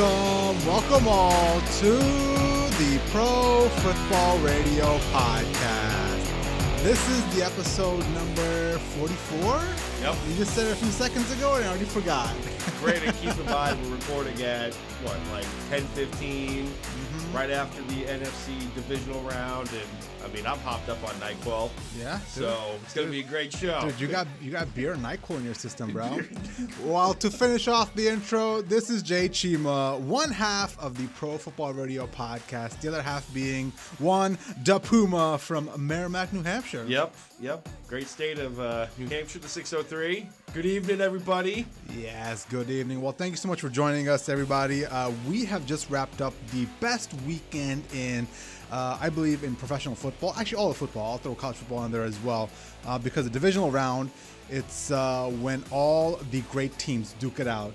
Welcome, welcome all to the Pro Football Radio Podcast. This is the episode number 44. Yep. You just said it a few seconds ago and I already forgot. Great, and keep in mind we're recording at what, like 10, 15, Mm-hmm. Right after the NFC divisional round, and I mean I'm hopped up on Nyquil, Yeah. dude. so it's gonna be a great show. Dude, you got you got beer and Nyquil in your system, bro. well, to finish off the intro, this is Jay Chima, one half of the Pro Football Radio podcast, the other half being one Da Puma from Merrimack, New Hampshire. Yep, yep. Great state of uh, New Hampshire, the 603. Good evening, everybody. Yes, good evening. Well, thank you so much for joining us, everybody. Uh, we have just wrapped up the best weekend in, uh, I believe, in professional football. Actually, all of football. I'll throw college football in there as well, uh, because the divisional round, it's uh, when all the great teams duke it out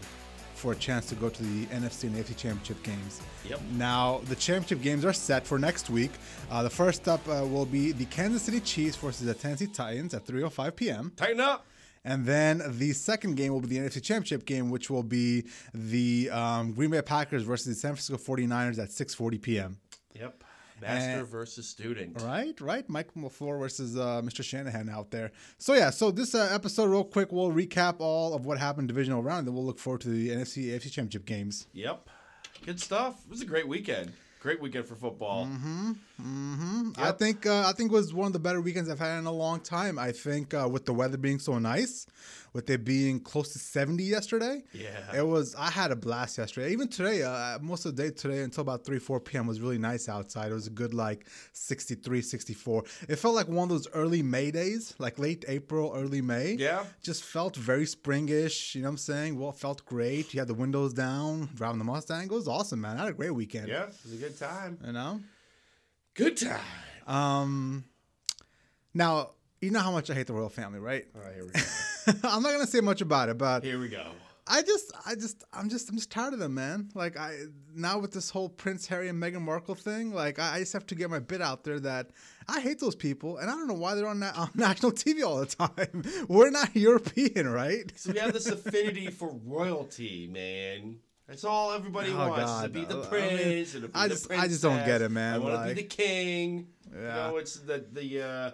for a chance to go to the NFC and AFC championship games. Yep. Now, the championship games are set for next week. Uh, the first up uh, will be the Kansas City Chiefs versus the Tennessee Titans at 3:05 p.m. Tighten up. And then the second game will be the NFC Championship game, which will be the um, Green Bay Packers versus the San Francisco 49ers at 6:40 p.m. Yep. Master And- versus student. Right, right. Mike LaFleur versus uh, Mr. Shanahan out there. So yeah, so this uh, episode, real quick, we'll recap all of what happened divisional round, and then we'll look forward to the NFC AFC Championship games. Yep. Good stuff. It was a great weekend. Great weekend for football. Mm-hmm. I Yep. think uh, I think it was one of the better weekends I've had in a long time. I think uh, with the weather being so nice, with it being close to 70 yesterday. Yeah. It was. I had a blast yesterday. Even today, uh, most of the day today until about three, four p.m. was really nice outside. It was a good like 63, 64. It felt like one of those early May days, like late April, early May. Yeah. Just felt very springish. You know what I'm saying? Well, it felt great. You had the windows down, driving the Mustang. It was awesome, man. I had a great weekend. Yeah, it was a good time. You know. Good time. Um. Now you know how much I hate the royal family, right? All right, here we go. I'm not gonna say much about it, but Here we go. I just, I just, I'm just, I'm just tired of them, man. Like I now with this whole Prince Harry and Meghan Markle thing, like I, I just have to get my bit out there that I hate those people, and I don't know why they're on, na- on national TV all the time. We're not European, right? So we have this affinity for royalty, man. That's all everybody Oh, wants God. to be the I mean, prince and to be I the just- I just don't get it, man, I want to like- be the king. You know, it's the the uh,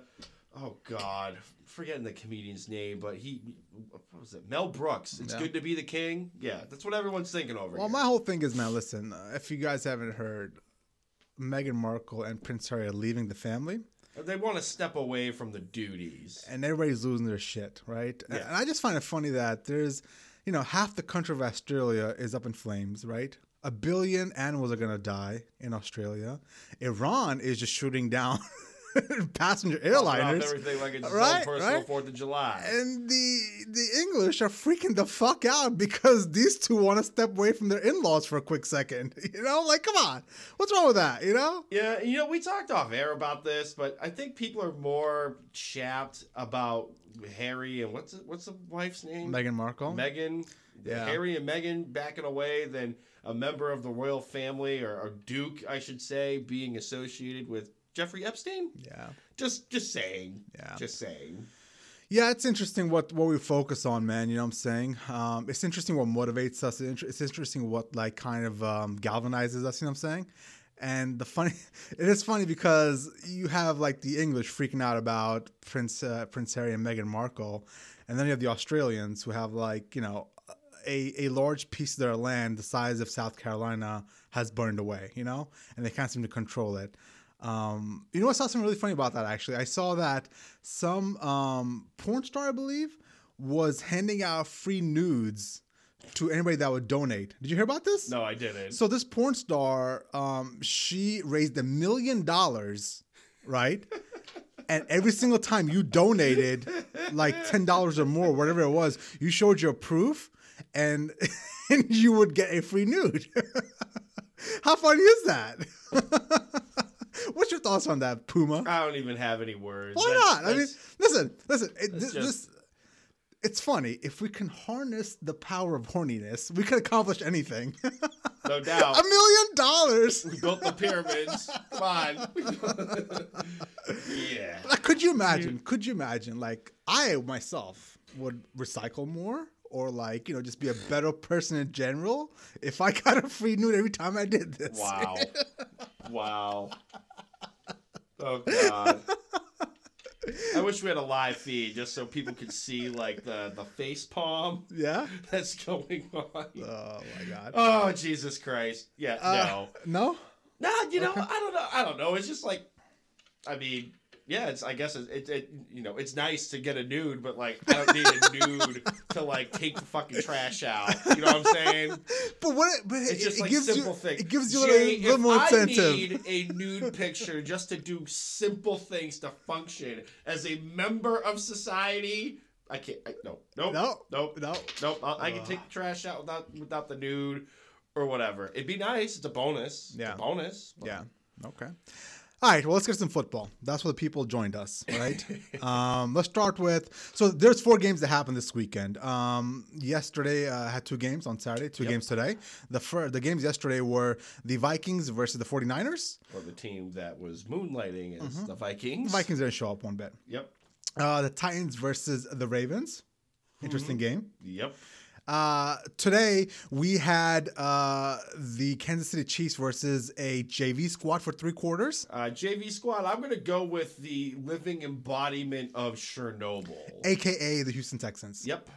oh god, forgetting the comedian's name, but he what was it? Mel Brooks. It's Yeah. good to be the king. Yeah, that's what everyone's thinking over Well, here. my whole thing is, now. listen, uh, if you guys haven't heard, Meghan Markle and Prince Harry are leaving the family. they want to step away from the duties. and everybody's losing their shit, right? Yeah. And I just find it funny that there's, you know, half the country of Australia is up in flames, right? A billion animals are gonna die in Australia. Iran is just shooting down passenger airliners. everything like it's Right, personal right. Fourth of July. And the the English are freaking the fuck out because these two want to step away from their in-laws for a quick second. You know, like come on, what's wrong with that? You know? Yeah, you know, we talked off air about this, but I think people are more chapped about Harry and what's what's the wife's name? Meghan Markle. Megan, Yeah. Harry and Meghan backing away than a member of the royal family or, a Duke, I should say, being associated with Jeffrey Epstein. yeah. Just, just saying. Yeah. Just saying. Yeah, it's interesting what what we focus on, man. You know what I'm saying? Um, it's interesting what motivates us. It's interesting what like kind of um, galvanizes us. You know what I'm saying? And the funny, it is funny because you have like the English freaking out about Prince uh, Prince Harry and Meghan Markle, and then you have the Australians who have like you know a a large piece of their land the size of South Carolina has burned away. You know, and they can't seem to control it. Um, you know, I saw something really funny about that actually. I saw that some um, porn star, I believe, was handing out free nudes to anybody that would donate. Did you hear about this? No, I didn't. So this porn star, um, she raised a million dollars, right? and every single time you donated like ten dollars or more, whatever it was, you showed your proof, and and you would get a free nude. How funny is that? What's your thoughts on that, Puma? I don't even have any words. Why That's- not? I mean, listen, listen. It, this, just- this, it's funny if we can harness the power of horniness, we can accomplish anything. no doubt. A million dollars. we built the pyramids. Come on. yeah. Like, could you imagine? Could you imagine? Like, I myself would recycle more, or like you know just be a better person in general if I got a free nude every time I did this. Wow. wow. Oh god. I wish we had a live feed just so people could see like the the face palm yeah. that's going on. Oh my god. Oh Jesus Christ! Yeah, Uh, no, No. nah. You know, I don't know. I don't know. It's just like, I mean, yeah. It's I guess it, it, it you know it's nice to get a nude, but like I don't need a nude to like take the fucking trash out. You know what I'm saying? But what? It, but it, It's just it like gives simple you things. it gives you Jay, a little, little more if incentive. I need a nude picture just to do simple things to function as a member of society, I can't. I, no, nope, No. nope, No. nope. I, I can take the trash out without without the nude or whatever. It'd be nice. It's a bonus. Yeah. it's a bonus. but- Yeah. Okay. All right. Well, let's get some football. That's where the people joined us, right? um, let's start with. So there's four games that happened this weekend. Um, yesterday uh, had two games on Saturday, two Yep. games today. The fir- the games yesterday were the Vikings versus the 49ers. Or the team that was moonlighting is Mm-hmm. the Vikings. The Vikings didn't show up one bit. Yep. Uh, the Titans versus the Ravens. Interesting game. Yep. Uh, today we had uh, the Kansas City Chiefs versus a JV squad for three quarters, Uh, JV squad. I'm gonna go with the living embodiment of Chernobyl. aka the Houston Texans. Yep.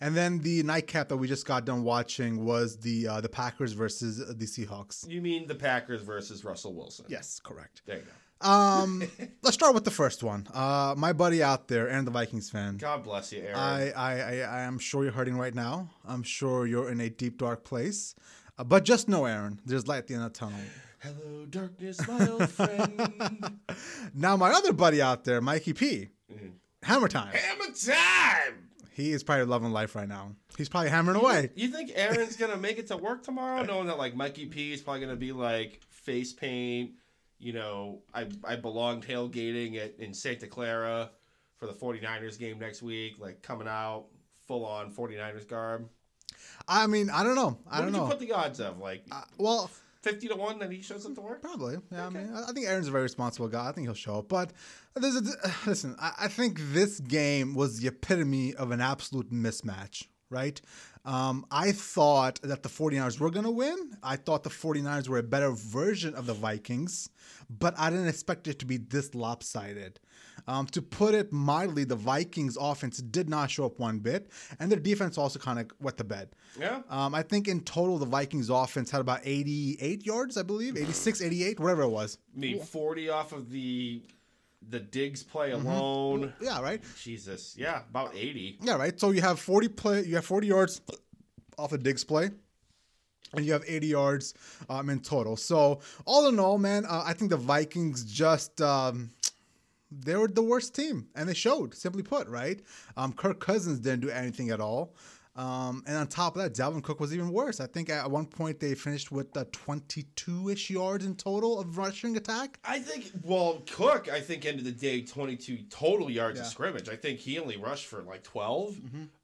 And then the nightcap that we just got done watching was the uh, the Packers versus the Seahawks. You mean the Packers versus Russell Wilson? Yes, correct. There you go. Um, let's start with the first one. Uh, my buddy out there and the Vikings fan. God bless you, Aaron. I, I, I, I am sure you're hurting right now. I'm sure you're in a deep, dark place. Uh, but just know, Aaron, there's light at the end of the tunnel. Hello, darkness, my old friend. Now, my other buddy out there, Mikey P, Mhm. Hammer Time. Hammer time. He is probably loving life right now. He's probably hammering away. You think Aaron's gonna make it to work tomorrow, knowing that like Mikey P is probably gonna be like face paint? You know, I I belong tailgating at in Santa Clara for the 49ers game next week, like coming out full on 49ers garb. I mean, I don't know. I What don't did know. you put the odds of? Like Uh, well, 50 to 1 that he shows up to work? Probably. Yeah, Okay. I mean, I think Aaron's a very responsible guy. I think he'll show up. But there's a, listen, I, I think this game was the epitome of an absolute mismatch, right? Um, I thought that the 49ers were going to win. I thought the 49ers were a better version of the Vikings, but I didn't expect it to be this lopsided. Um, to put it mildly, the Vikings offense did not show up one bit, and their defense also kind of wet the bed. Yeah. Um, I think in total, the Vikings offense had about 88 yards, I believe, 86, 88, whatever it was. I mean, 40 off of the the Diggs play Mm-hmm. alone. Yeah, right. Jesus. Yeah, about 80. Yeah, right. So you have 40 play, you have 40 yards off a Diggs play, and you have 80 yards um, in total. So all in all, man, uh, I think the Vikings just. Um, they were the worst team, and they showed. Simply put, right? Um, Kirk Cousins didn't do anything at all, um, and on top of that, Dalvin Cook was even worse. I think at one point they finished with uh, 22-ish yards in total of rushing attack. I think, well, Cook, I think, ended the day 22 total yards of scrimmage. I think he only rushed for like 12.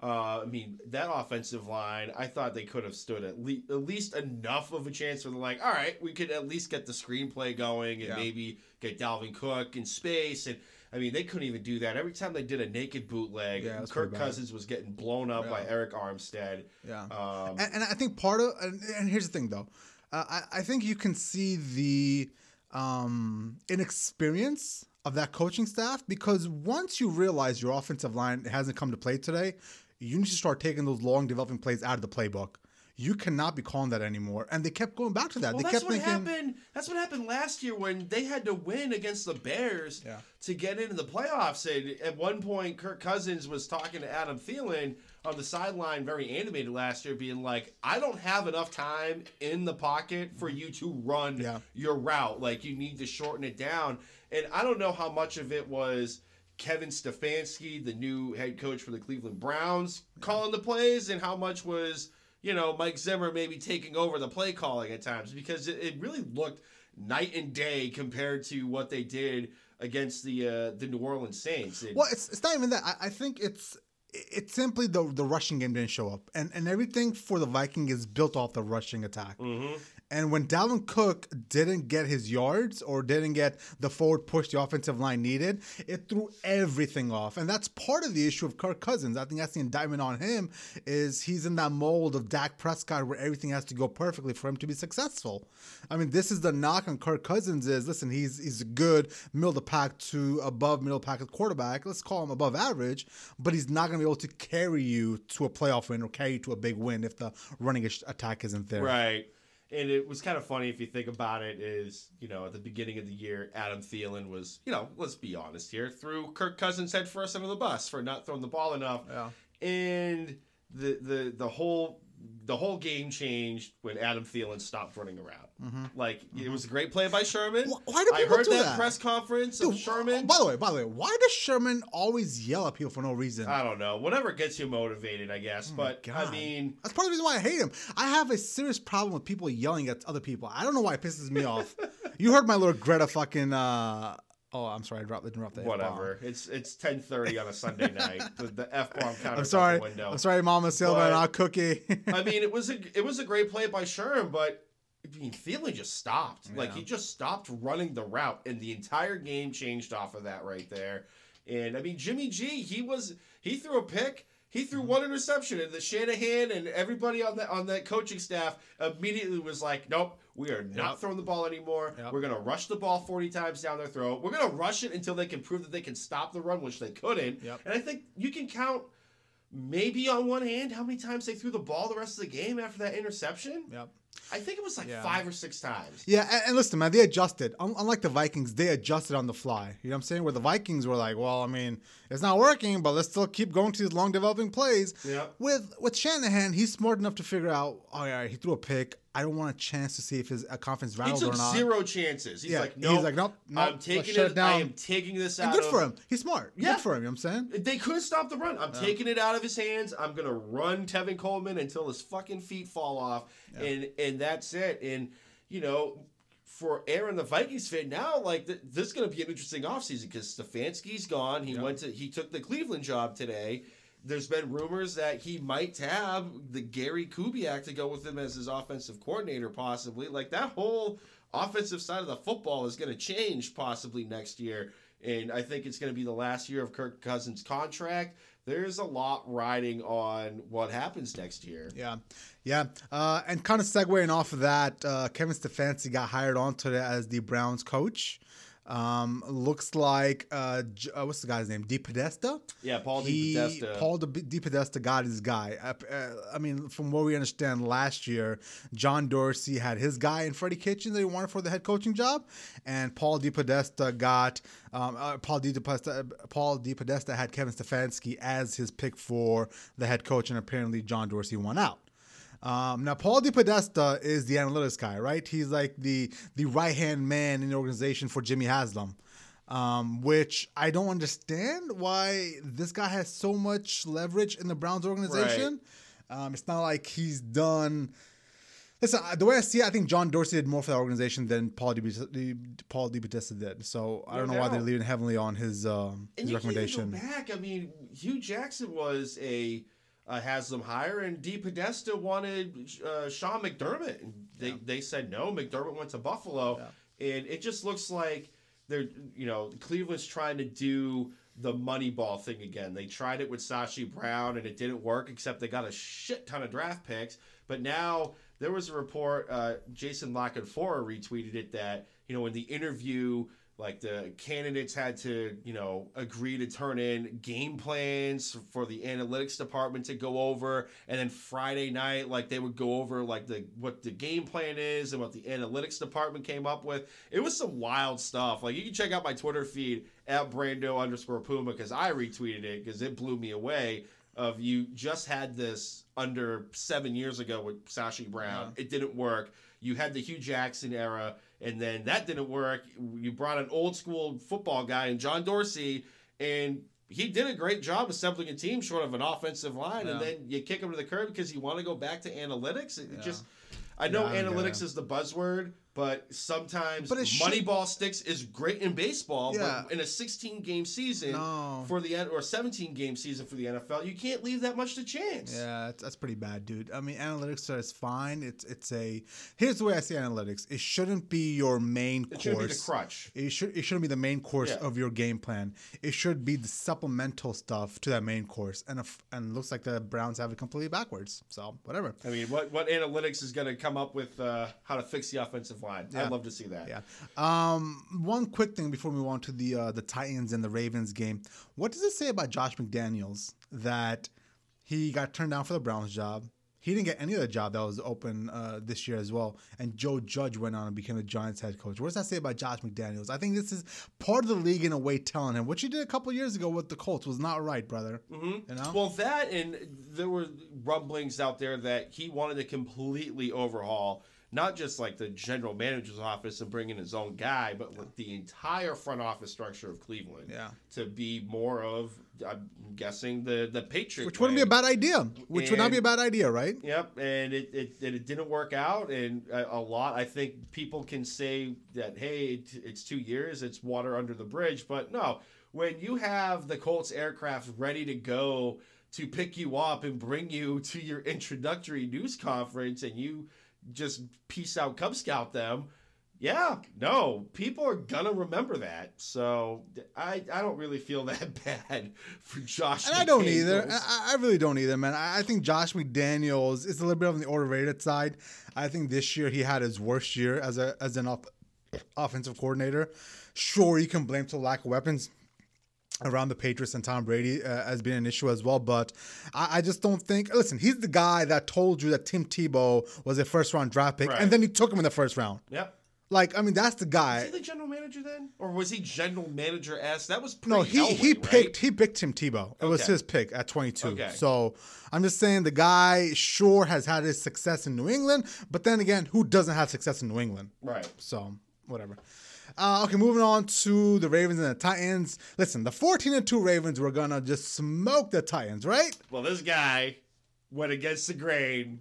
Uh, I mean, that offensive line, I thought they could have stood at, le- at least enough of a chance where they're like, all right, we could at least get the screenplay going and Yeah. maybe get Dalvin Cook in space. And I mean, they couldn't even do that. Every time they did a naked bootleg, Yeah, Kirk. Cousins was getting blown up by Arik Armstead. Yeah. Um, and, and I think part of and, and here's the thing though, uh, I, I think you can see the um, inexperience of that coaching staff because once you realize your offensive line hasn't come to play today, you need to start taking those long developing plays out of the playbook. You cannot be calling that anymore, and they kept going back to that. Well, they that's kept what thinking, happened. That's what happened last year when they had to win against the Bears Yeah. to get into the playoffs. And at one point, Kirk Cousins was talking to Adam Thielen on the sideline, very animated last year, being like, "I don't have enough time in the pocket for you to run Yeah. your route. Like you need to shorten it down." And I don't know how much of it was. Kevin Stefanski, the new head coach for the Cleveland Browns, calling the plays, and how much was you know, Mike Zimmer maybe taking over the play calling at times because it, it really looked night and day compared to what they did against the uh, the New Orleans Saints. It- Well, it's, it's not even that. I, I think it's it's simply the the rushing game didn't show up, and and everything for the Viking is built off the rushing attack. Mhm. And when Dalvin Cook didn't get his yards or didn't get the forward push the offensive line needed, it threw everything off. And that's part of the issue of Kirk Cousins. I think that's the indictment on him is he's in that mold of Dak Prescott where everything has to go perfectly for him to be successful. I mean, this is the knock on Kirk Cousins is listen, he's he's a good middle of the pack to above middle pack quarterback. Let's call him above average, but he's not going to be able to carry you to a playoff win or carry you to a big win if the running attack isn't there. Right. And it was kind of funny if you think about it. Is you know at the beginning of the year, Adam Thielen was you know let's be honest here threw Kirk Cousins head first under the bus for not throwing the ball enough. Yeah. And the the the whole the whole game changed when Adam Thielen stopped running around. Mm-hmm. Like it was a great play by Sherman. Why do I people heard do that, that? press conference Dude, of Sherman. By the way, by the way, why does Sherman always yell at people for no reason? I don't know. Whatever gets you motivated, I guess. Oh but I mean, That's part of the reason why I hate him. I have a serious problem with people yelling at other people. I don't know why it pisses me off. You heard my little Greta fucking. Uh, oh, I'm sorry, I dropped, the F-bomb. whatever. It's it's ten thirty on a Sunday night. The, the f bomb counter. I'm sorry. The window. I'm sorry, Mama Silva and our cookie. I mean, it was a it was a great play by Sherm, but I mean, Thielen just stopped. Like he just stopped running the route, and the entire game changed off of that right there. And I mean, Jimmy G, he was he threw a pick. He threw Mm-hmm. one interception, and the Shanahan and everybody on that on that coaching staff immediately was like, "Nope, we are not Yep. throwing the ball anymore. Yep. We're gonna rush the ball forty times down their throat. We're gonna rush it until they can prove that they can stop the run, which they couldn't. Yep. And I think you can count maybe on one hand how many times they threw the ball the rest of the game after that interception. yep. I think it was like Yeah. five or six times. Yeah, and, and listen, man, they adjusted. Unlike the Vikings, they adjusted on the fly. You know what I'm saying? Where the Vikings were like, well, I mean, it's not working, but let's still keep going to these long developing plays. Yeah. With with Shanahan, he's smart enough to figure out, oh yeah, he threw a pick. I don't want a chance to see if his uh, confidence He rattled or not. zero chances. He's Yeah, like, he's no, like, nope, nope, I'm taking it. it down." I am taking this and out good of for him. He's smart. Yeah. Good for him. You know what I'm saying? They couldn't stop the run. I'm taking it out of his hands. I'm gonna run Tevin Coleman until his fucking feet fall off, and and that's it. And you know, for Aaron, the Vikings fan now, like th- this is gonna be an interesting offseason because Stefanski's gone. He Yeah. went to he took the Cleveland job today. There's been rumors that he might have the Gary Kubiak to go with him as his offensive coordinator, possibly. Like that whole offensive side of the football is going to change possibly next year. And I think it's going to be the last year of Kirk Cousins' contract. There's a lot riding on what happens next year. Yeah, yeah, uh, and kind of segueing off of that, uh, Kevin Stefanski got hired on today as the Browns coach. Um, looks like uh, uh, what's the guy's name? DePodesta. Yeah, Paul He- DePodesta. Paul Di DePodesta got his guy. Uh, uh, I mean, from what we understand, last year John Dorsey had his guy in Freddie Kitchen that he wanted for the head coaching job, and Paul DePodesta got um, uh, Paul DePodesta. Paul DePodesta had Kevin Stefanski as his pick for the head coach, and apparently John Dorsey won out. Um, now, Paul DePodesta is the analytics guy, right? He's like the the right hand man in the organization for Jimmy Haslam, um, which I don't understand why this guy has so much leverage in the Browns organization. Um, it's not like he's done. Listen, the way I see it, I think John Dorsey did more for that organization than Paul DePodesta, Paul did. So I don't No know why they're leaving heavily on his um, his recommendation. back. I mean, Hue Jackson was a, a them higher, and DePodesta wanted uh, Sean McDermott. And they, they said no. McDermott went to Buffalo. And it just looks like they're, you know, Cleveland's trying to do the Moneyball thing again. They tried it with Sashi Brown, and it didn't work, except they got a shit ton of draft picks. But now there was a report, uh, Jason La Canfora retweeted it, that, you know, in the interview, like the candidates had to, you know, agree to turn in game plans for the analytics department to go over, and then Friday night, like they would go over like the what the game plan is and what the analytics department came up with. It was some wild stuff. Like you can check out my Twitter feed at Brando underscore Puma because I retweeted it because it blew me away. Of you just had this under seven years ago with Sashi Brown. It didn't work. You had the Hue Jackson era, and then that didn't work. You brought an old school football guy in John Dorsey, and he did a great job assembling a team short of an offensive line. And then you kick him to the curb because you want to go back to analytics. It it just, I know Yeah, analytics is the buzzword, But sometimes But it should- Moneyball sticks is great in baseball, Yeah. but in a 16 game season No. for the or 17 game season for the NFL, you can't leave that much to chance. Yeah, that's, that's pretty bad, dude. I mean, analytics is fine. It's it's a here's the way I see analytics. It shouldn't be your main It shouldn't be the course. crutch. It should it shouldn't be the main course Yeah. of your game plan. It should be the supplemental stuff to that main course. And if, and it looks like the Browns have it completely backwards. So whatever. I mean, what what analytics is going to come up with uh, how to fix the offensive line? Yeah. I'd love to see that. Yeah. Um. One quick thing before we move on to the uh, the Titans and the Ravens game. What does it say about Josh McDaniels that he got turned down for the Browns job? He didn't get any other job that was open uh, this year as well. And Joe Judge went on and became the Giants head coach. What does that say about Josh McDaniels? I think this is part of the league in a way telling him what you did a couple years ago with the Colts was not right, brother. Mm-hmm. You know? Well, that and there were rumblings out there that he wanted to completely overhaul not just like the general manager's office and bring in his own guy, but with the entire front office structure of Cleveland. Yeah. To be more of, I'm guessing the the Patriot. Which wouldn't be a bad idea. Which would not be a bad idea, right? Yep, and it, it, and it didn't work out, and a, a lot. I think people can say that, hey, it, it's two years, it's water under the bridge, but no. When you have the Colts aircraft ready to go to pick you up and bring you to your introductory news conference, and you just peace out Cub Scout them, yeah, no, people are gonna remember that. So I, I don't really feel that bad for Josh. And I don't either. I, I really don't either, man. I, I think Josh McDaniels is a little bit on the overrated side. I think this year he had his worst year as a as an off, offensive coordinator. Sure, you can blame to lack of weapons around the Patriots and Tom Brady uh, as being an issue as well, but I, I just don't think. Listen, he's the guy that told you that Tim Tebow was a first round draft pick, Right. and then he took him in the first round. Yep. Like, I mean, that's the Was guy. he the general manager then, or was he general manager s? That was pretty No, he he picked right? he picked Tim Tebow. It was his pick at 22. Okay. So I'm just saying the guy sure has had his success in New England, but then again, who doesn't have success in New England? right. So whatever. Uh, okay, moving on to the Ravens and the Titans. Listen, the 14 and 2 Ravens were gonna just smoke the Titans, right? Well, this guy went against the grain,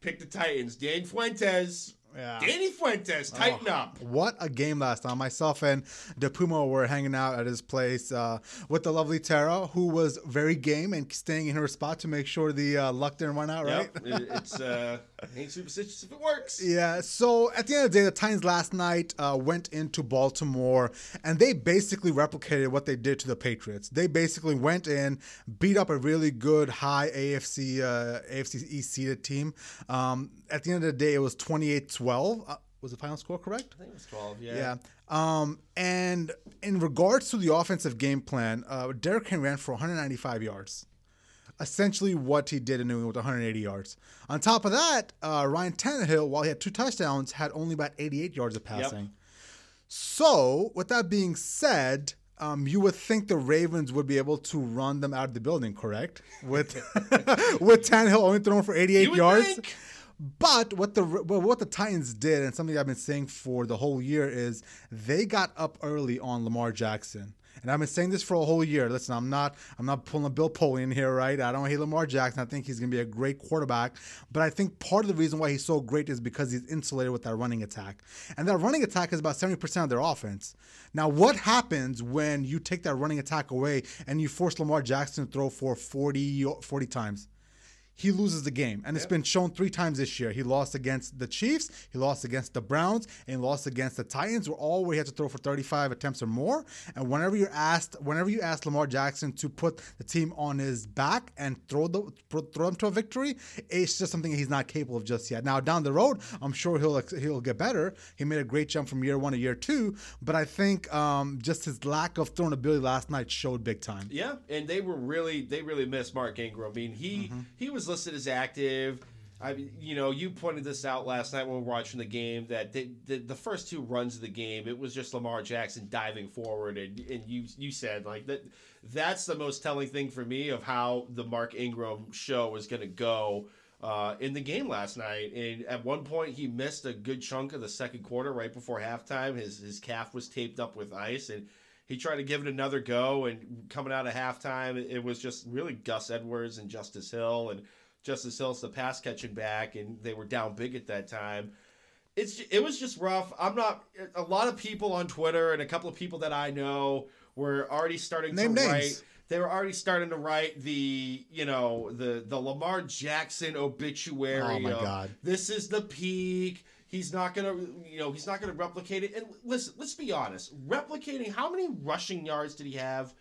picked the Titans. Dan Fuentes. Yeah. Danny Fuentes, tighten up. What a game last time. Myself and De Puma were hanging out at his place uh, with the lovely Tara, who was very game and staying in her spot to make sure the uh, luck didn't run out, right? Yep. It's uh, ain't superstitious if it works. Yeah, so at the end of the day, the Titans last night uh, went into Baltimore and they basically replicated what they did to the Patriots. They basically went in, beat up a really good high AFC uh, AFC East seeded team. Um, at the end of the day, it was 28 12. Uh, was the final score correct? I think it was 12, yeah. Yeah. Um, and in regards to the offensive game plan, uh, Derrick Henry ran for 195 yards. Essentially, what he did in New England with 180 yards. On top of that, uh, Ryan Tannehill, while he had two touchdowns, had only about 88 yards of passing. So, with that being said, um, you would think the Ravens would be able to run them out of the building, correct? With with Tannehill only throwing for 88 You would yards. think. But what the what the Titans did, and something I've been saying for the whole year, is they got up early on Lamar Jackson. And I've been saying this for a whole year. Listen, I'm not I'm not pulling a Bill Polian in here, right? I don't hate Lamar Jackson. I think he's gonna be a great quarterback. But I think part of the reason why he's so great is because he's insulated with that running attack. And that running attack is about 70% of their offense. Now, what happens when you take that running attack away and you force Lamar Jackson to throw for 40, 40 times? He loses the game. And it's been shown three times this year. He lost against the Chiefs, he lost against the Browns, and he lost against the Titans, where all where he had to throw for 35 attempts or more. And whenever you're asked, whenever you ask Lamar Jackson to put the team on his back and throw the throw them to a victory, it's just something he's not capable of just yet. Now down the road, I'm sure he'll he'll get better. He made a great jump from year one to year two, but I think um, just his lack of throwing ability last night showed big time. Yeah, and they were really they really missed Mark Ingram. I mean, he Mm-hmm. he was listed as active. I you know, you pointed this out last night when we were watching the game that they, the the first two runs of the game, it was just Lamar Jackson diving forward, and and you you said like that. That's the most telling thing for me of how the Mark Ingram show was going to go. Uh, in the game last night, and at one point he missed a good chunk of the second quarter right before halftime. His his calf was taped up with ice, and he tried to give it another go. And coming out of halftime, it, was just really Gus Edwards and Justice Hill, and Justice Hill's the pass catching back, and they were down big at that time. it's it was just rough. I'm not. A lot of people on Twitter and a couple of people that I know were already starting Name to names. write. They were already starting to write the you know the the Lamar Jackson obituary. Oh, my of, God. This is the peak. He's not gonna, you know, he's not gonna replicate it. And listen, let's be honest. Replicating how many rushing yards did he have?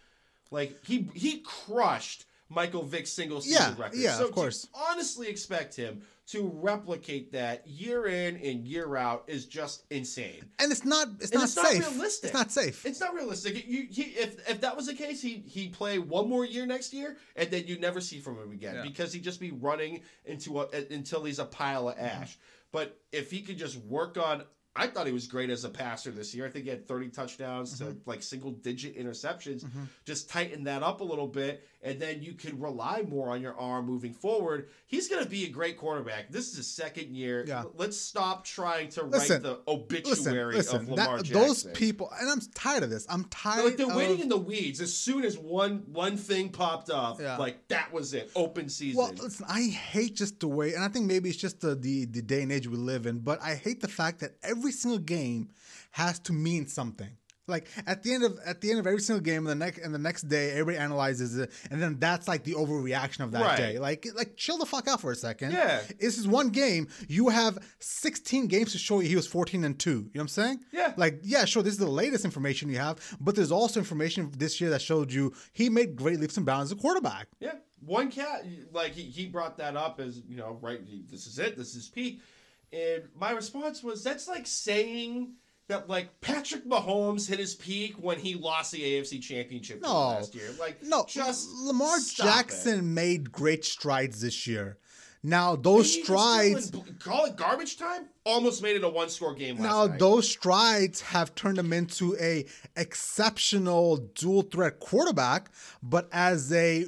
Like he he crushed Michael Vick's single season Yeah, record. yeah, so of course. To honestly expect him to replicate that year in and year out is just insane. And it's not. It's And not it's not safe. realistic. It's not safe. It's not realistic. You, he, if if that was the case, he he play one more year next year, and then you never see from him again Yeah. because he'd just be running into a until he's a pile of Mm-hmm. But if he could just work on, I thought he was great as a passer this year. I think he had thirty touchdowns Mm-hmm. to like single digit interceptions. Just tighten that up a little bit, and then you can rely more on your arm moving forward. He's going to be a great quarterback. This is his second year. Yeah. Let's stop trying to Listen, write the listen, obituary listen. of Lamar That, Jackson. those people, and I'm tired of this. I'm tired. Like they're of, waiting in the weeds. As soon as one one thing popped up, Yeah. like that was it. Open season. Well, listen, I hate just the way, and I think maybe it's just the, the the day and age we live in. But I hate the fact that every single game has to mean something. Like at the end of at the end of every single game, the next and the next day, everybody analyzes it, and then that's like the overreaction of that Right. day. Like like chill the fuck out for a second. Yeah. this is one game. You have 16 games to show you he was 14 and two. You know what I'm saying? Yeah. Like yeah, sure. This is the latest information you have, but there's also information this year that showed you he made great leaps and bounds as a quarterback. yeah, one cat like he, he brought that up as you know, right? he- This is it. This is peak. And my response was, that's like saying that like Patrick Mahomes hit his peak when he lost the AFC Championship No. last year. Like No, just Lamar stop it. Jackson made great strides this year. Now those He strides, in- call it garbage time. Almost made it a one score game last now night. those strides have turned him into a exceptional dual threat quarterback. But as a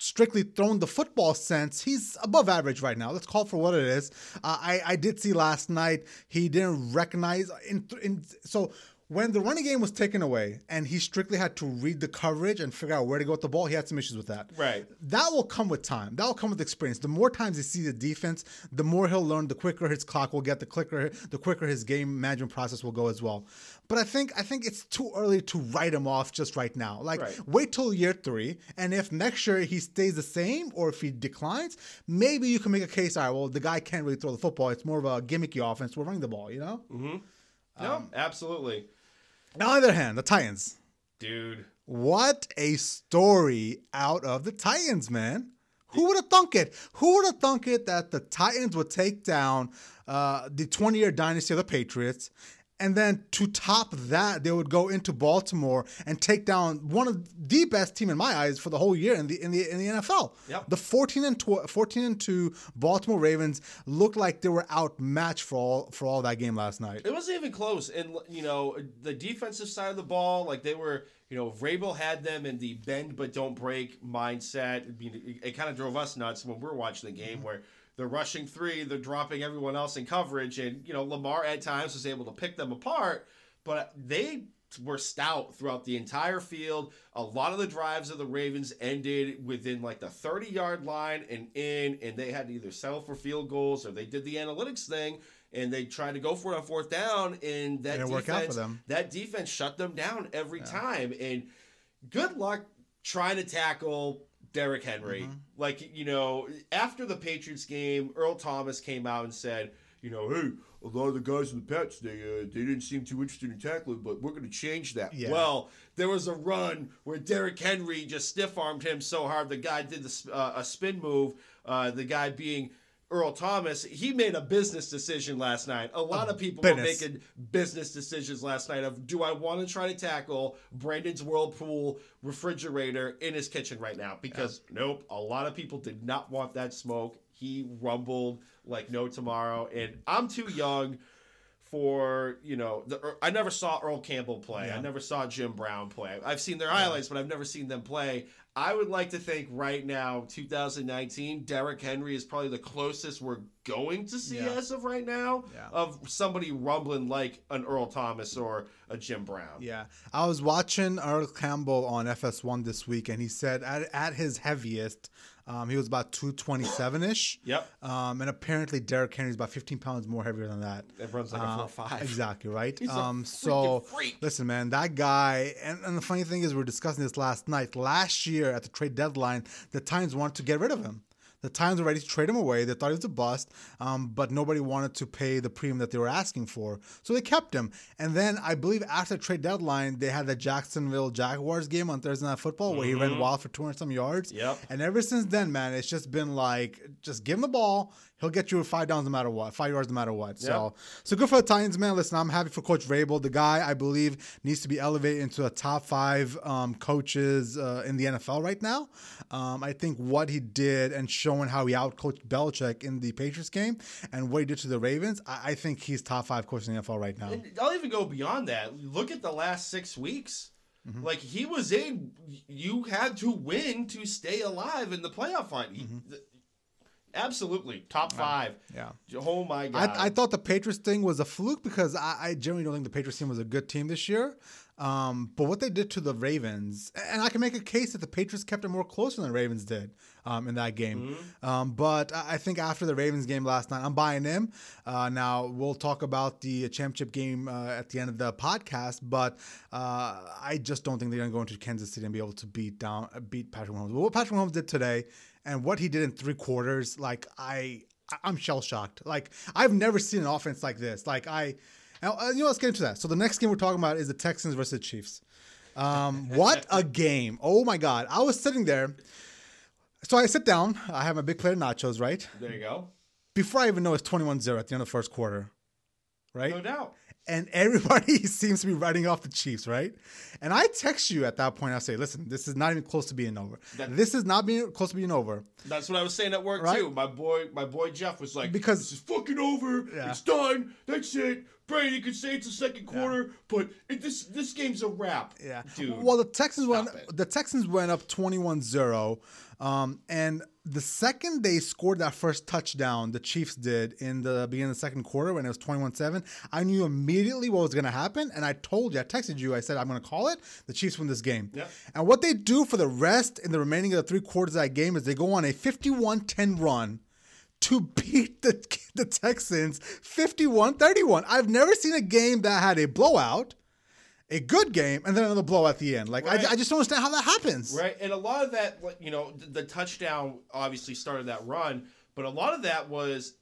strictly thrown the football sense, he's above average right now. Let's call for what it is. Uh, I I did see last night he didn't recognize in, in so. When the running game was taken away and he strictly had to read the coverage and figure out where to go with the ball, he had some issues with that. Right. That will come with time. That will come with experience. The more times he sees the defense, the more he'll learn. The quicker his clock will get, the quicker the quicker his game management process will go as well. But I think I think it's too early to write him off just right now. Like Right. wait till year three, and if next year he stays the same or if he declines, maybe you can make a case. All right, well the guy can't really throw the football. It's more of a gimmicky offense. We're running the ball, you know. Mm-hmm. No, Um, absolutely, On the other hand, the Titans. dude. What a story out of the Titans, man. Who would have thunk it? Who would have thunk it that the Titans would take down uh, the 20 year dynasty of the Patriots? And then to top that, they would go into Baltimore and take down one of the best team in my eyes for the whole year in the in the in the NFL. Yep. The 14 and 12, 14 and 2 Baltimore Ravens looked like they were outmatched for all for all that game last night. It wasn't even close. And you know, the defensive side of the ball, like they were, you know, Vrabel had them in the bend but don't break mindset. I mean, it, it kind of drove us nuts when we were watching the game mm-hmm. where they're rushing three, they're dropping everyone else in coverage, and you know, Lamar at times was able to pick them apart, but they were stout throughout the entire field. A lot of the drives of the Ravens ended within like the 30 yard line and in, and they had to either settle for field goals or they did the analytics thing and they tried to go for it on fourth down, and that defense, out for them. that defense shut them down every time. And good luck trying to tackle Derrick Henry. Mm-hmm. Like, you know, after the Patriots game, Earl Thomas came out and said, you know, hey, a lot of the guys in the Pets, they uh, they didn't seem too interested in tackling, but we're going to change that. Yeah. Well, there was a run where Derrick Henry just stiff armed him so hard the guy did the, uh, a spin move. Uh, the guy being Earl Thomas, he made a business decision last night. A lot of people were business. making business decisions last night of do I want to try to tackle Brandon's Whirlpool refrigerator in his kitchen right now? Because nope, a lot of people did not want that smoke. He rumbled like no tomorrow, and I'm too young for you know the I never saw Earl Campbell play. I never saw Jim Brown play. I've seen their highlights, but I've never seen them play. I would like to think right now, 2019, Derrick Henry is probably the closest we're going to see Yeah. as of right now Yeah. of somebody rumbling like an Earl Thomas or a Jim Brown. Yeah, I was watching Earl Campbell on FS1 this week, and he said at, at his heaviest, um, he was about 227 ish. Yep. Um, and apparently Derrick Henry is about 15 pounds more heavier than that. That runs like a Uh, four five. Exactly right. He's um, so freak. listen, man, that guy. And, and the funny thing is, we were discussing this last night. Last year at the trade deadline, the Titans wanted to get rid of him. The Times were ready to trade him away. They thought he was a bust, um, but nobody wanted to pay the premium that they were asking for, so they kept him. And then I believe after the trade deadline, they had the Jacksonville Jaguars game on Thursday Night Football where he ran wild for 200 some yards. Yep. And ever since then, man, it's just been like, just give him the ball. He'll get you five downs no matter what, five yards no matter what. So, so good for the Titans, man. Listen, I'm happy for Coach Vrabel. The guy, I believe, needs to be elevated into a top five um, coaches uh, in the NFL right now. Um, I think what he did and showing how he outcoached Belichick in the Patriots game and what he did to the Ravens, I, I think he's top five coach in the NFL right now. And I'll even go beyond that. Look at the last six weeks. Mm-hmm. Like he was in, you had to win to stay alive in the playoff fight. He, Mm-hmm. Absolutely top five. Yeah. Oh my god. I, I thought the Patriots thing was a fluke because I, I generally don't think the Patriots team was a good team this year. Um, but what they did to the Ravens, and I can make a case that the Patriots kept it more closer than the Ravens did um, in that game. Um, but I think after the Ravens game last night, I'm buying them. Uh, now we'll talk about the championship game uh, at the end of the podcast, but uh, I just don't think they're going to go into Kansas City and be able to beat down beat Patrick Mahomes. But what Patrick Mahomes did today, and what he did in three quarters, like I I'm shell shocked. Like I've never seen an offense like this. Like I, now, uh, you know, let's get into that. So the next game we're talking about is the Texans versus the Chiefs. Um, what a game! Oh my God, I was sitting there. So I sit down. I have my big plate of nachos, right? there you go. Before I even know it's 21-0 at the end of the first quarter, right? No doubt. And everybody seems to be writing off the Chiefs, right? And I text you at that point. I say, "Listen, this is not even close to being over. That- this is not being close to being over." That's what I was saying at work Right? too. My boy, my boy Jeff was like, Because- this is fucking over. Yeah. It's done. That's it. Brady could say it's the second quarter, but it, this this game's a wrap. Yeah. dude. Well, the Texans went it. the Texans went up 21-0. Um, and the second they scored that first touchdown, the Chiefs did in the beginning of the second quarter when it was 21-7, I knew immediately what was going to happen and I told you, I texted you, I said I'm going to call it. The Chiefs win this game. Yeah. And what they do for the rest in the remaining of the three quarters of that game is they go on a 51-10 run to beat the, the Texans 51-31. I've never seen a game that had a blowout, a good game, and then another blow at the end. Like Right. I, I just don't understand how that happens. Right, and a lot of that, you know, the, the touchdown obviously started that run, but a lot of that was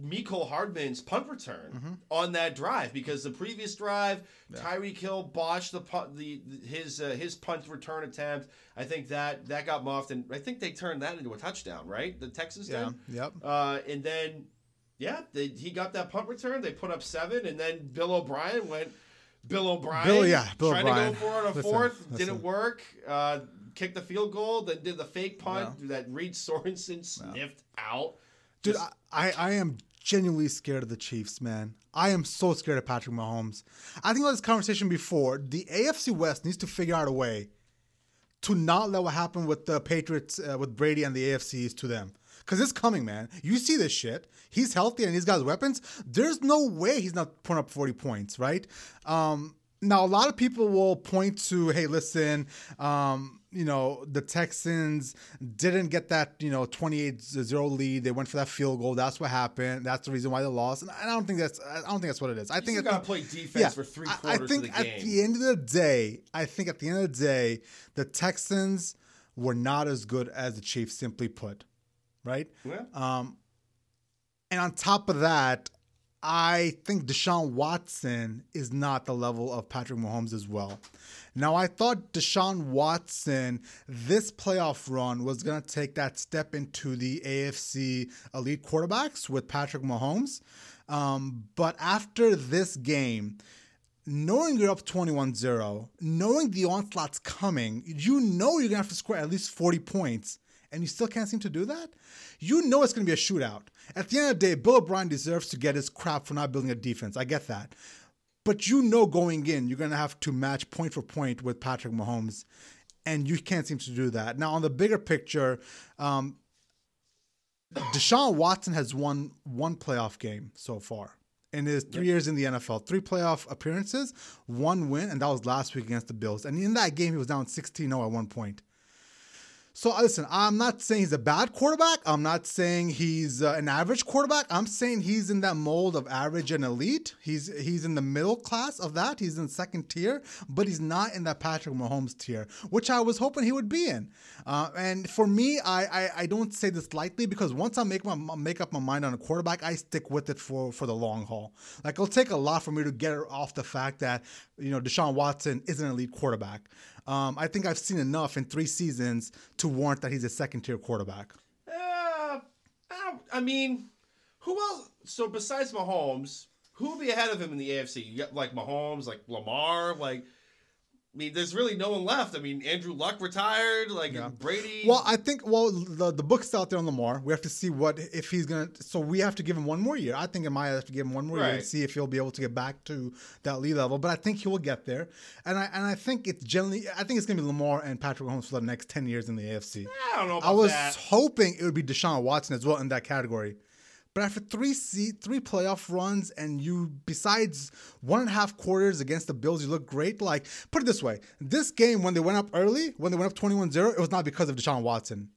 Mecole Hardman's punt return Mm-hmm. on that drive because the previous drive, Tyreek Hill botched the punt, the, his uh, his punt return attempt. I think that that got muffed, and I think they turned that into a touchdown. Right, the Texans Yeah. did. Yep. Uh, and then, yeah, they, he got that punt return. They put up seven, and then Bill O'Brien went. Bill O'Brien, Bill- yeah, Bill tried O'Brien. to go for it on a Listen, fourth, listen. didn't work. Uh, kicked the field goal, then did the fake punt that Reed Sorensen sniffed out. Dude, Just- I I am genuinely scared of the Chiefs, man. I am so scared of Patrick Mahomes. I think about this conversation before. The AFC West needs to figure out a way to not let what happened with the Patriots, uh, with Brady and the AFCs to them. Because it's coming, man. You see this shit. He's healthy and he's got his weapons. There's no way he's not putting up 40 points, right? Um, now, a lot of people will point to, hey, listen, um, you know, the Texans didn't get that, you know, 28-0 lead. They went for that field goal. That's what happened. That's the reason why they lost. And I don't think that's I don't think that's what it is. I think you got to play defense for three quarters I think of the at the end of the day, I think at the end of the day, the Texans were not as good as the Chiefs, simply put. Right? Yeah. Um, and on top of that, I think Deshaun Watson is not the level of Patrick Mahomes as well. Now, I thought Deshaun Watson, this playoff run, was going to take that step into the AFC elite quarterbacks with Patrick Mahomes. Um, but after this game, knowing you're up 21-0, knowing the onslaught's coming, you know you're gonna have to score at least 40 points, and you still can't seem to do that. You know it's gonna be a shootout. At the end of the day, Bill O'Brien deserves to get his crap for not building a defense. I get that. But you know going in, you're gonna have to match point for point with Patrick Mahomes. and you can't seem to do that. Now, on the bigger picture, um, Deshaun Watson has won one playoff game so far in his three years in the NFL. Three playoff appearances, one win, and that was last week against the Bills. And in that game, he was down 16 0 at one point. So listen, I'm not saying he's a bad quarterback. I'm not saying he's uh, an average quarterback. I'm saying he's in that mold of average and elite. He's he's in the middle class of that. He's in second tier, but he's not in that Patrick Mahomes tier, which I was hoping he would be in. Uh, and for me, I, I, I don't say this lightly because once I make my make up my mind on a quarterback, I stick with it for for the long haul. Like it'll take a lot for me to get off the fact that you know Deshaun Watson is an elite quarterback. Um, I think I've seen enough in three seasons to warrant that he's a second tier quarterback. Uh, I mean, who else? So besides Mahomes, who will be ahead of him in the AFC? You got like Mahomes, like Lamar, like I mean, there's really no one left. I mean, Andrew Luck retired, like yeah. Brady. Well, I think well the the book's out there on Lamar. We have to see what if he's gonna. So we have to give him one more year. I think I might have to give him one more right. year to see if he'll be able to get back to that lead level. But I think he will get there, and I and I think it's generally I think it's gonna be Lamar and Patrick Mahomes for the next ten years in the AFC. I don't know. I was that. hoping it would be Deshaun Watson as well in that category. But after three seat, three playoff runs, and you besides one and a half quarters against the Bills, you look great. Like put it this way, this game when they went up early, when they went up 21-0, it was not because of Deshaun Watson.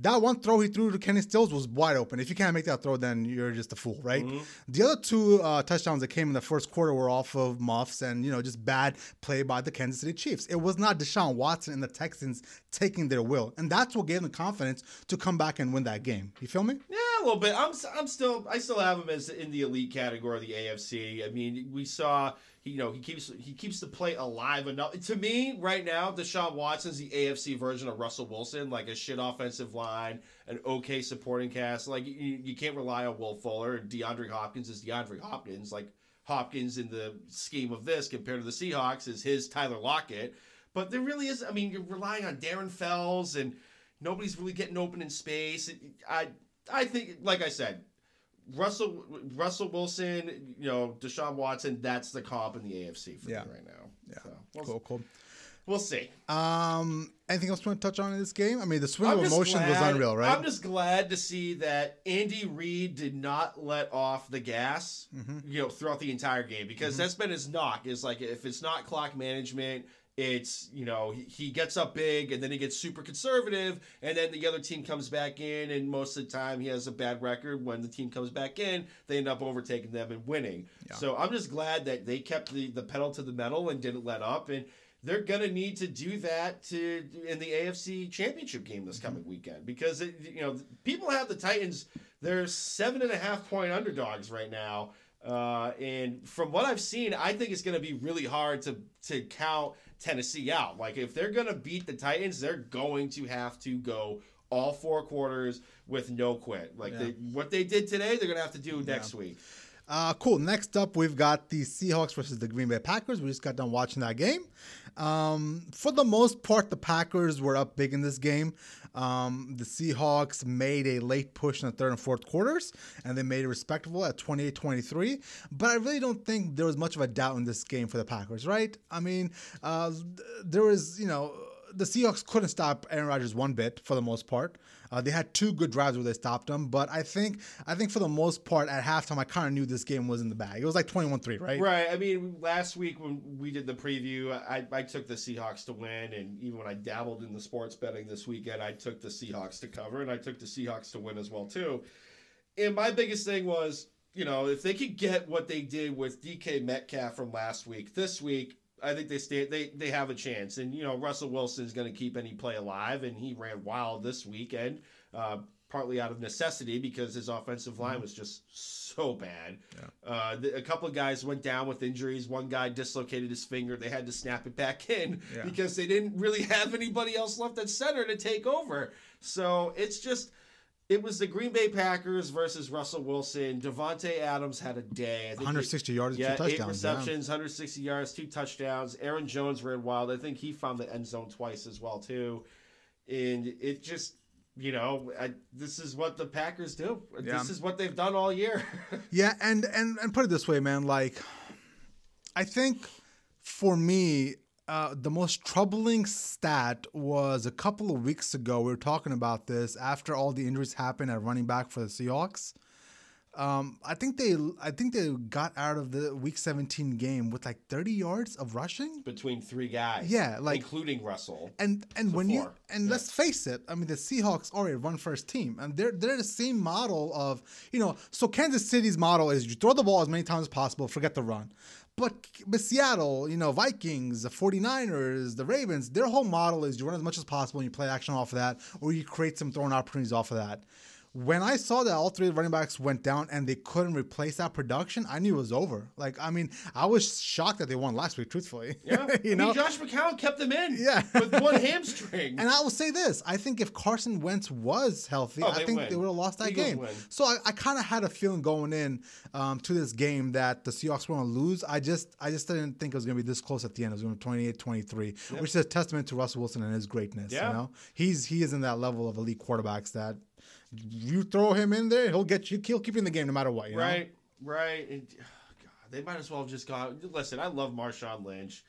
That one throw he threw to Kenny Stills was wide open. If you can't make that throw, then you're just a fool, right? Mm-hmm. The other two uh, touchdowns that came in the first quarter were off of muffs and you know just bad play by the Kansas City Chiefs. It was not Deshaun Watson and the Texans taking their will, and that's what gave them confidence to come back and win that game. You feel me? Yeah, a little bit. I'm I'm still I still have him as in the elite category of the AFC. I mean, we saw he, you know, he keeps he keeps the play alive enough. To me, right now, Deshaun Watson's the AFC version of Russell Wilson, like a shit offensive line, an okay supporting cast. Like you, you can't rely on Will Fuller and DeAndre Hopkins is DeAndre Hopkins. Like Hopkins in the scheme of this compared to the Seahawks is his Tyler Lockett. But there really is. I mean, you're relying on Darren Fells, and nobody's really getting open in space. I I think, like I said, Russell Russell Wilson, you know, Deshaun Watson, that's the comp in the AFC for yeah. me right now. Yeah. So, we'll cool, cool. We'll see. Um, anything else you want to touch on in this game? I mean, the swing of emotion glad, was unreal, right? I'm just glad to see that Andy Reid did not let off the gas, mm-hmm. you know, throughout the entire game because mm-hmm. that's been his knock. Is like if it's not clock management, it's you know he, he gets up big and then he gets super conservative and then the other team comes back in and most of the time he has a bad record when the team comes back in they end up overtaking them and winning yeah. so i'm just glad that they kept the, the pedal to the metal and didn't let up and they're gonna need to do that to in the afc championship game this coming mm-hmm. weekend because it, you know people have the titans they're seven and a half point underdogs right now uh, and from what I've seen, I think it's going to be really hard to to count Tennessee out. Like if they're going to beat the Titans, they're going to have to go all four quarters with no quit. Like yeah. they, what they did today, they're going to have to do next yeah. week. Uh, cool. Next up, we've got the Seahawks versus the Green Bay Packers. We just got done watching that game. Um, for the most part, the Packers were up big in this game. Um, the Seahawks made a late push in the third and fourth quarters, and they made it respectable at 28 23. But I really don't think there was much of a doubt in this game for the Packers, right? I mean, uh, there was, you know, the Seahawks couldn't stop Aaron Rodgers one bit for the most part. Uh, they had two good drives where they stopped him, but I think I think for the most part at halftime I kind of knew this game was in the bag. It was like 21-3, right? Right. I mean, last week when we did the preview, I, I took the Seahawks to win, and even when I dabbled in the sports betting this weekend, I took the Seahawks to cover, and I took the Seahawks to win as well too. And my biggest thing was, you know, if they could get what they did with DK Metcalf from last week, this week I think they stay they they have a chance. And you know, Russell Wilson's going to keep any play alive, and he ran wild this weekend, uh, partly out of necessity because his offensive line mm-hmm. was just so bad. Yeah. Uh, the, a couple of guys went down with injuries. One guy dislocated his finger. They had to snap it back in yeah. because they didn't really have anybody else left at center to take over. So it's just it was the Green Bay Packers versus Russell Wilson. Davante Adams had a day. 160 he, yards, yeah, two touchdowns. Eight receptions, yeah. 160 yards, two touchdowns. Aaron Jones ran wild. I think he found the end zone twice as well too. And it just, you know, I, this is what the Packers do. Yeah. This is what they've done all year. yeah, and and and put it this way, man. Like, I think for me, uh, the most troubling stat was a couple of weeks ago. We were talking about this after all the injuries happened at running back for the Seahawks. Um, I think they, I think they got out of the Week 17 game with like 30 yards of rushing. between three guys. Yeah, like- including Russell. And and when you and Yeah. let's face it, I mean the Seahawks are a run first team, and they're they're the same model of you know. So Kansas City's model is you throw the ball as many times as possible, forget the run. But, but Seattle, you know, Vikings, the 49ers, the Ravens, their whole model is you run as much as possible and you play action off of that, or you create some throwing opportunities off of that. When I saw that all three running backs went down and they couldn't replace that production, I knew it was over. Like, I mean, I was shocked that they won last week, truthfully. Yeah, you I know, mean, Josh McCown kept them in. Yeah. with one hamstring. And I will say this: I think if Carson Wentz was healthy, Oh, I think win. they would have lost that Eagles game. win. So I, I kind of had a feeling going in um, to this game that the Seahawks were going to lose. I just I just didn't think it was going to be this close at the end. It was going to be 28-23, which is a testament to Russell Wilson and his greatness. Yeah. You know, he's he is in that level of elite quarterbacks that you throw him in there, he'll get you. He'll keep you in the game no matter what. You know? Right, right. Oh, God, they might as well have just gone. Listen, I love Marshawn Lynch.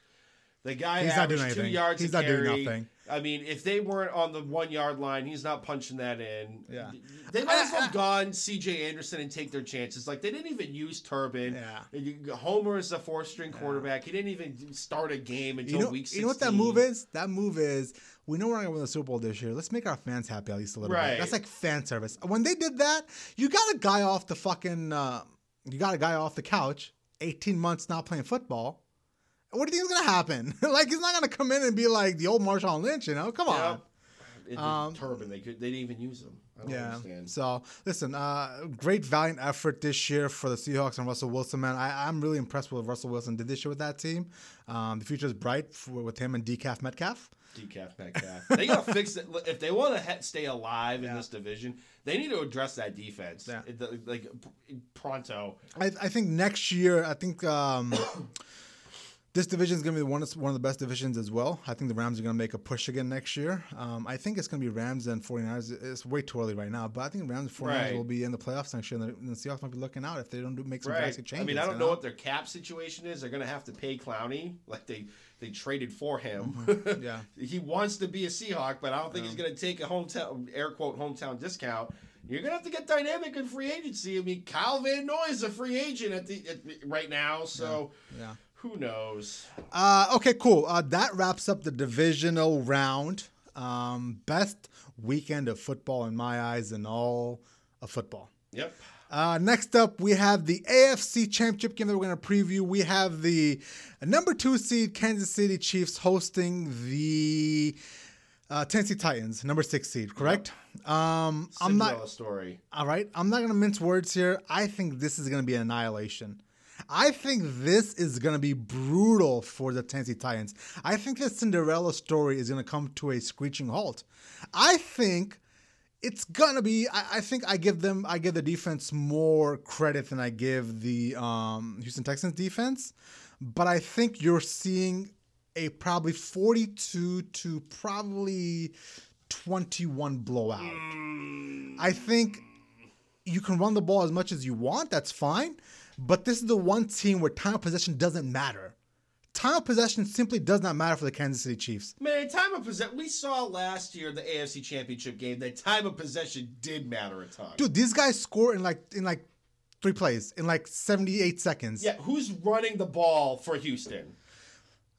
The guy He's not doing two anything. yards. He's not doing carry. nothing. I mean, if they weren't on the one yard line, he's not punching that in. Yeah. They might as well have gone C.J. Anderson and take their chances. Like they didn't even use Turbin. Yeah. Homer is a four string quarterback. He didn't even start a game until You know, week 16. you know what that move is? That move is we know we're not gonna win the Super Bowl this year. Let's make our fans happy at least a little Right. bit. That's like fan service. When they did that, you got a guy off the fucking, uh, you got a guy off the couch, 18 months not playing football. What do you think is gonna happen? like he's not gonna come in and be like the old Marshawn Lynch, you know? Come on. Yep. It, Um, Turbin, they could. They didn't even use him. I don't Yeah. understand. So listen, uh, great valiant effort this year for the Seahawks and Russell Wilson. Man, I, I'm really impressed with what Russell Wilson did this year with that team. Um, the future is bright for, with him and Decaf Metcalf. Decaf Metcalf. They gotta fix it. If they want to he- stay alive in this division, they need to address that defense. Yeah. It- the- like p- pronto. I, I think next year, I think um, this division is going to be one of, one of the best divisions as well. I think the Rams are going to make a push again next year. Um, I think it's going to be Rams and 49ers. It's way too early right now, but I think Rams and 49ers Right. will be in the playoffs next year, and the, and the Seahawks might be looking out if they don't do, make some Right. drastic changes. I mean, I don't you know what their cap situation is. They're gonna have to pay Clowney like they they traded for him. Mm-hmm. Yeah. he wants to be a Seahawk, but I don't think he's gonna take a hometown air quote hometown discount. You're gonna have to get dynamic in free agency. I mean, Kyle Van Noy is a free agent at the at, right now, so Yeah. who knows? Uh, okay, cool. Uh, that wraps up the divisional round. Um, best weekend of football in my eyes in all of football. Yep. Uh, next up, we have the AFC Championship game that we're going to preview. We have the number two seed Kansas City Chiefs hosting the uh, Tennessee Titans, number six seed. Correct? Um, I'm not. Cinderella story. All right, I'm not going to mince words here. I think this is going to be an annihilation. I think this is going to be brutal for the Tennessee Titans. I think the Cinderella story is going to come to a screeching halt. I think it's gonna be. I, I think I give them. I give the defense more credit than I give the um, Houston Texans defense, but I think you're seeing a probably 42 to probably 21 blowout. I think you can run the ball as much as you want. That's fine, but this is the one team where time of possession doesn't matter. Time of possession simply does not matter for the Kansas City Chiefs. Man, time of possession. We saw last year the AFC Championship game that time of possession did matter a ton. Dude, these guys score in like in like three plays in like 78 seconds. Yeah, who's running the ball for Houston?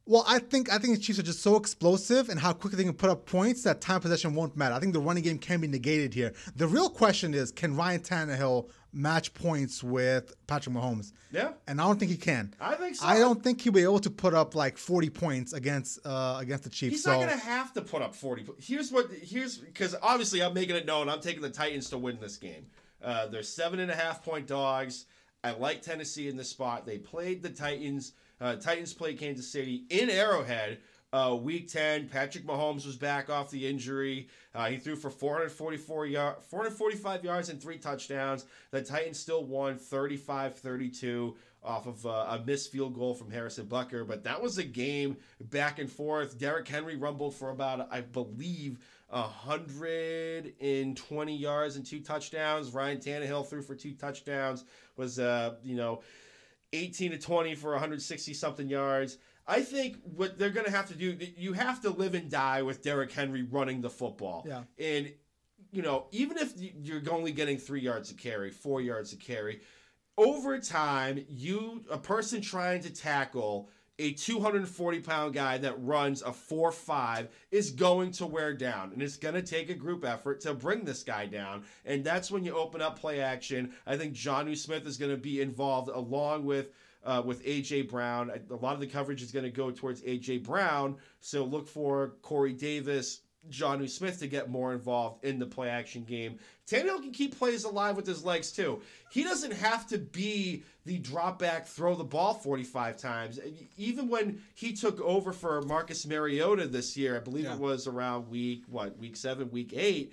Well, I think I think the Chiefs are just so explosive and how quickly they can put up points that time possession won't matter. I think the running game can be negated here. The real question is, can Ryan Tannehill match points with Patrick Mahomes? Yeah. And I don't think he can. I think so. I don't think he'll be able to put up like 40 points against uh, against the Chiefs. He's so not gonna have to put up forty. Here's what. Here's because obviously I'm making it known. I'm taking the Titans to win this game. Uh, they're seven and a half point dogs. I like Tennessee in this spot. They played the Titans. Uh, Titans played Kansas City in Arrowhead. Uh, week 10, Patrick Mahomes was back off the injury. Uh, he threw for 444 yard, 445 yards and three touchdowns. The Titans still won 35-32 off of uh, a missed field goal from Harrison Butker. But that was a game back and forth. Derrick Henry rumbled for about, I believe, 120 yards and two touchdowns. Ryan Tannehill threw for two touchdowns. Was uh, you know, 18 to 20 for 160 something yards. I think what they're going to have to do, you have to live and die with Derrick Henry running the football. Yeah. And, you know, even if you're only getting three yards to carry, four yards to carry, over time, you, a person trying to tackle a 240 pound guy that runs a 4 5 is going to wear down. And it's going to take a group effort to bring this guy down. And that's when you open up play action. I think Jonnu Smith is going to be involved along with. Uh, with AJ Brown, a lot of the coverage is going to go towards AJ Brown. So look for Corey Davis, Jonnu Smith to get more involved in the play action game. Tannehill can keep plays alive with his legs too. He doesn't have to be the drop back, throw the ball 45 times. Even when he took over for Marcus Mariota this year, I believe yeah. it was around week, what, week seven, week eight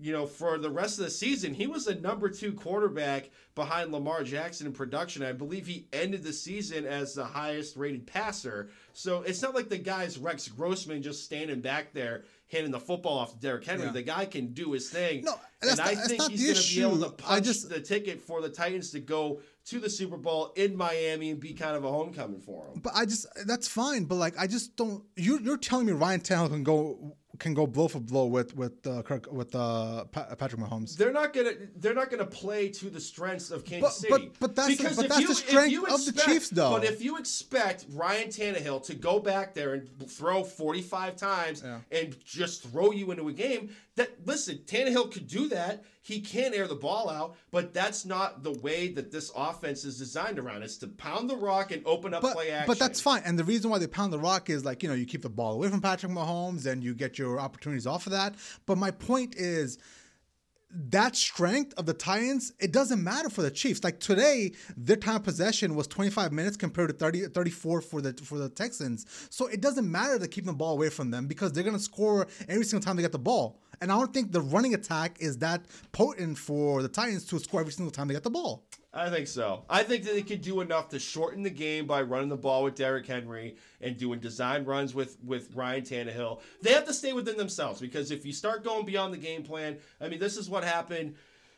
you know, for the rest of the season, he was the number two quarterback behind Lamar Jackson in production. I believe he ended the season as the highest rated passer. So it's not like the guy's Rex Grossman just standing back there handing the football off to Derrick Henry. Yeah. The guy can do his thing. No, and I think he's going to be able to punch just, the ticket for the Titans to go to the Super Bowl in Miami and be kind of a homecoming for him. But I just that's fine. But like I just don't. You you're telling me Ryan Tannehill can go can go blow for blow with with uh, Kirk with uh, Patrick Mahomes. They're not gonna they're not gonna play to the strengths of Kansas but, City. But, but that's because the, but that's you, the strength expect, of the Chiefs, though. But if you expect Ryan Tannehill to go back there and throw 45 times yeah. and just throw you into a game, that listen, Tannehill could do that. He can air the ball out, but that's not the way that this offense is designed around. It's to pound the rock and open up but, play action. But that's fine. And the reason why they pound the rock is like you know you keep the ball away from Patrick Mahomes and you get your opportunities off of that. But my point is that strength of the Titans, it doesn't matter for the Chiefs. Like today, their time of possession was 25 minutes compared to 30, 34 for the for the Texans. So it doesn't matter to keep the ball away from them because they're gonna score every single time they get the ball. And I don't think the running attack is that potent for the Titans to score every single time they get the ball. I think so. I think that they could do enough to shorten the game by running the ball with Derrick Henry and doing design runs with with Ryan Tannehill. They have to stay within themselves because if you start going beyond the game plan, I mean, this is what happened.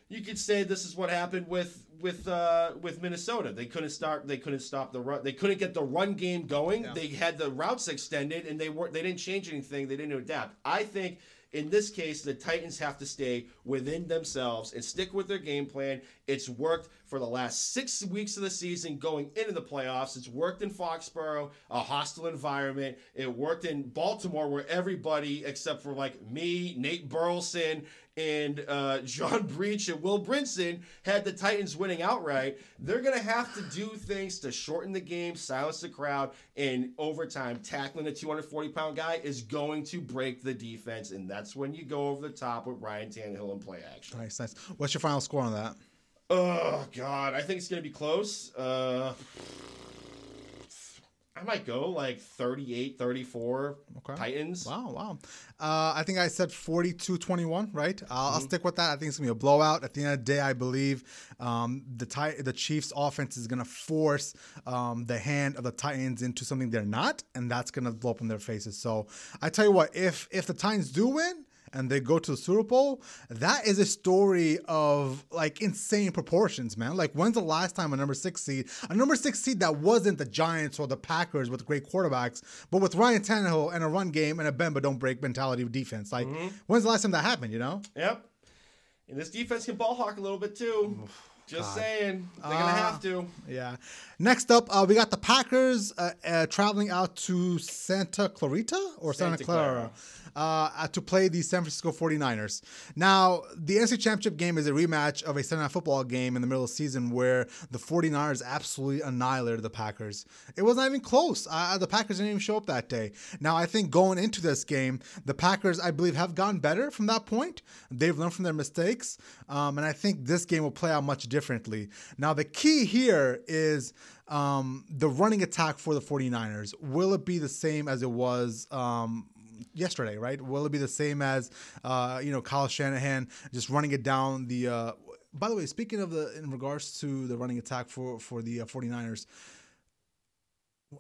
You could say this is what happened with with uh, with Minnesota. They couldn't start. They couldn't stop the run. They couldn't get the run game going. Yeah. They had the routes extended, and they weren't. They didn't change anything. They didn't adapt. I think in this case, the Titans have to stay within themselves and stick with their game plan. It's worked for the last six weeks of the season going into the playoffs. It's worked in Foxborough, a hostile environment. It worked in Baltimore, where everybody except for like me, Nate Burleson, and uh, John Breech and Will Brinson had the Titans winning outright. They're going to have to do things to shorten the game, silence the crowd, and overtime, tackling a 240 pound guy is going to break the defense. And that's when you go over the top with Ryan Tannehill and play action. Nice, nice. What's your final score on that? Oh, God. I think it's going to be close. Uh, I might go like 38, 34 okay. Titans. Wow, wow. Uh, I think I said 42 21, right? Uh, mm-hmm. I'll stick with that. I think it's going to be a blowout. At the end of the day, I believe um, the tit- the Chiefs' offense is going to force um, the hand of the Titans into something they're not, and that's going to blow up in their faces. So I tell you what, if if the Titans do win, and they go to the Super Bowl, that is a story of like insane proportions, man. Like, when's the last time a number six seed, a number six seed that wasn't the Giants or the Packers with great quarterbacks, but with Ryan Tannehill and a run game and a bend but don't break mentality of defense? Like, mm-hmm. when's the last time that happened, you know? Yep. And this defense can ball hawk a little bit too. Just God. saying, they're gonna uh, have to. Yeah. Next up, uh, we got the Packers uh, uh traveling out to Santa Clarita or Santa, Santa Clara. Clara uh, to play the San Francisco 49ers. Now, the NFC Championship game is a rematch of a Sunday Night Football game in the middle of the season where the 49ers absolutely annihilated the Packers. It was not even close. Uh, the Packers didn't even show up that day. Now, I think going into this game, the Packers, I believe, have gotten better from that point. They've learned from their mistakes. Um, and I think this game will play out much differently. Now, the key here is um, the running attack for the 49ers. Will it be the same as it was um, yesterday, right? Will it be the same as uh, you know Kyle Shanahan just running it down the? Uh, by the way, speaking of the in regards to the running attack for for the uh, 49ers.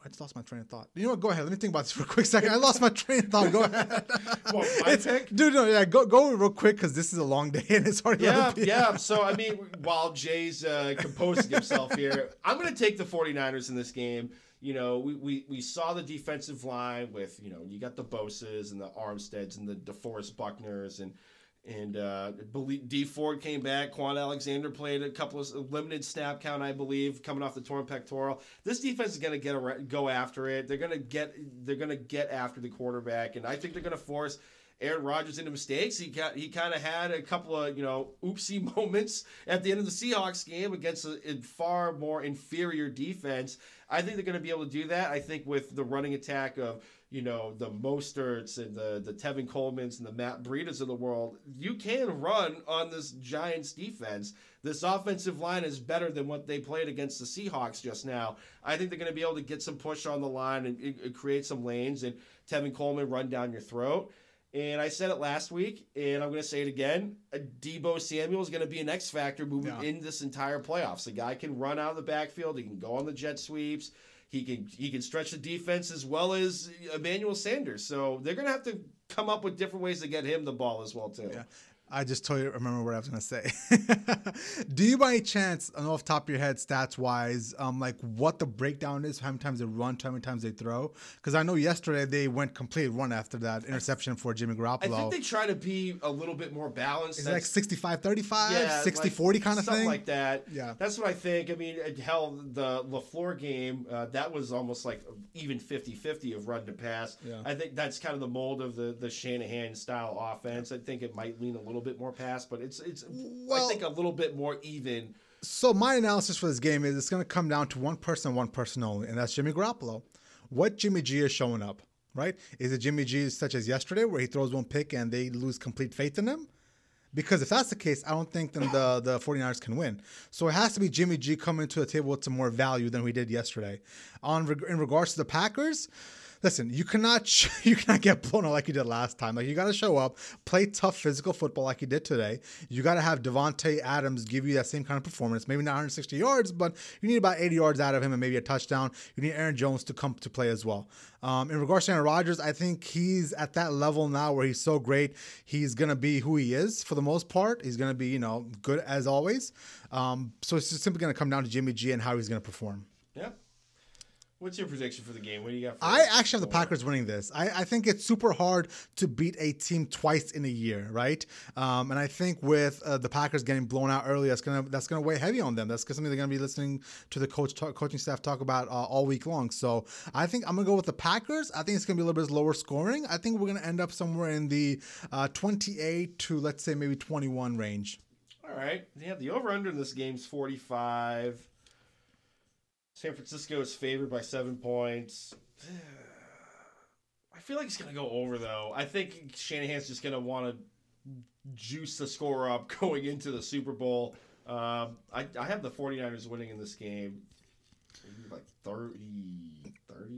I just lost my train of thought. You know what? Go ahead. Let me think about this for a quick second. I lost my train of thought. Go ahead. what? Dude, no, yeah, go go real quick because this is a long day and it's already. Yeah, yeah. So I mean, while Jay's uh, composing himself here, I'm going to take the 49ers in this game you know, we, we, we saw the defensive line with, you know, you got the Bosas and the Armsteads and the DeForest Buckners and and uh, Dee Ford came back. Kwon Alexander played a couple of limited snap count, I believe, coming off the torn pectoral. This defense is going to get a, go after it. They're going to get they're going to get after the quarterback, and I think they're going to force Aaron Rodgers into mistakes. He got, he kind of had a couple of you know oopsie moments at the end of the Seahawks game against a, a far more inferior defense. I think they're going to be able to do that. I think with the running attack of you know the Mosterts and the the Tevin Colemans and the Matt Breidas of the world, you can run on this Giants defense. This offensive line is better than what they played against the Seahawks just now. I think they're going to be able to get some push on the line and, and create some lanes and Tevin Coleman run down your throat. And I said it last week, and I'm going to say it again. Uh, Deebo Samuel is going to be an X factor moving yeah. in this entire playoffs. The guy can run out of the backfield. He can go on the jet sweeps. He can he can stretch the defense as well as Emmanuel Sanders. So they're going to have to come up with different ways to get him the ball as well too. Yeah. I just totally remember what I was gonna say. Do you by any chance, off top of your head, stats wise, um, like what the breakdown is? How many times they run, how many times they throw? Because I know yesterday they went complete run after that interception for Jimmy Garoppolo. I think they try to be a little bit more balanced. Is it like 65 35, yeah, 60 like, 40 kind of something thing? like that. Yeah. That's what I think. I mean, hell, the LaFleur game, uh, that was almost like even 50 50 of run to pass. Yeah. I think that's kind of the mold of the, the Shanahan style offense. I think it might lean a little little bit more pass, but it's it's well, I think a little bit more even. So my analysis for this game is it's going to come down to one person, one person only, and that's Jimmy Garoppolo. What Jimmy G is showing up, right? Is it Jimmy G such as yesterday where he throws one pick and they lose complete faith in him? Because if that's the case, I don't think then the, the 49ers can win. So it has to be Jimmy G coming to the table with some more value than we did yesterday. On in regards to the Packers, listen, you cannot you cannot get blown out like you did last time. Like you got to show up, play tough physical football like you did today. You got to have Davante Adams give you that same kind of performance. Maybe not 160 yards, but you need about 80 yards out of him and maybe a touchdown. You need Aaron Jones to come to play as well. Um, in regards to Aaron Rodgers, I think he's at that level now where he's so great. He's gonna be who he is for the most part. He's gonna be you know good as always. Um, so it's just simply gonna come down to Jimmy G and how he's gonna perform. Yeah. What's your prediction for the game? What do you got? For? I actually have the Packers winning this. I, I, think it's super hard to beat a team twice in a year, right? Um, and I think with uh, the Packers getting blown out early, that's gonna that's gonna weigh heavy on them. That's something they're gonna be listening to the coach talk, coaching staff talk about uh, all week long. So I think I'm gonna go with the Packers. I think it's gonna be a little bit lower scoring. I think we're gonna end up somewhere in the uh, 28 to let's say maybe 21 range. All right. Yeah, the over under in this game is 45. San Francisco is favored by seven points. I feel like it's to go over, though. I think Shanahan's just to want to juice the score up going into the Super Bowl. Um, I, I have the 49ers winning in this game. Like 30, 30,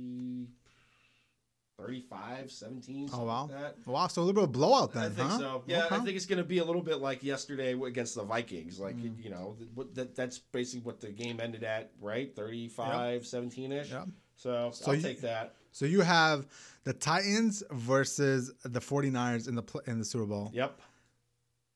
35, 17. Oh, wow. Like wow. So a little bit of blowout then. I think huh? so. Yeah, okay. I think it's going to be a little bit like yesterday against the Vikings. Like, mm. you know, that, that's basically what the game ended at, right? 35, 17 ish. Yeah. So, so I'll you, take that. So you have the Titans versus the 49ers in the in the Super Bowl. Yep.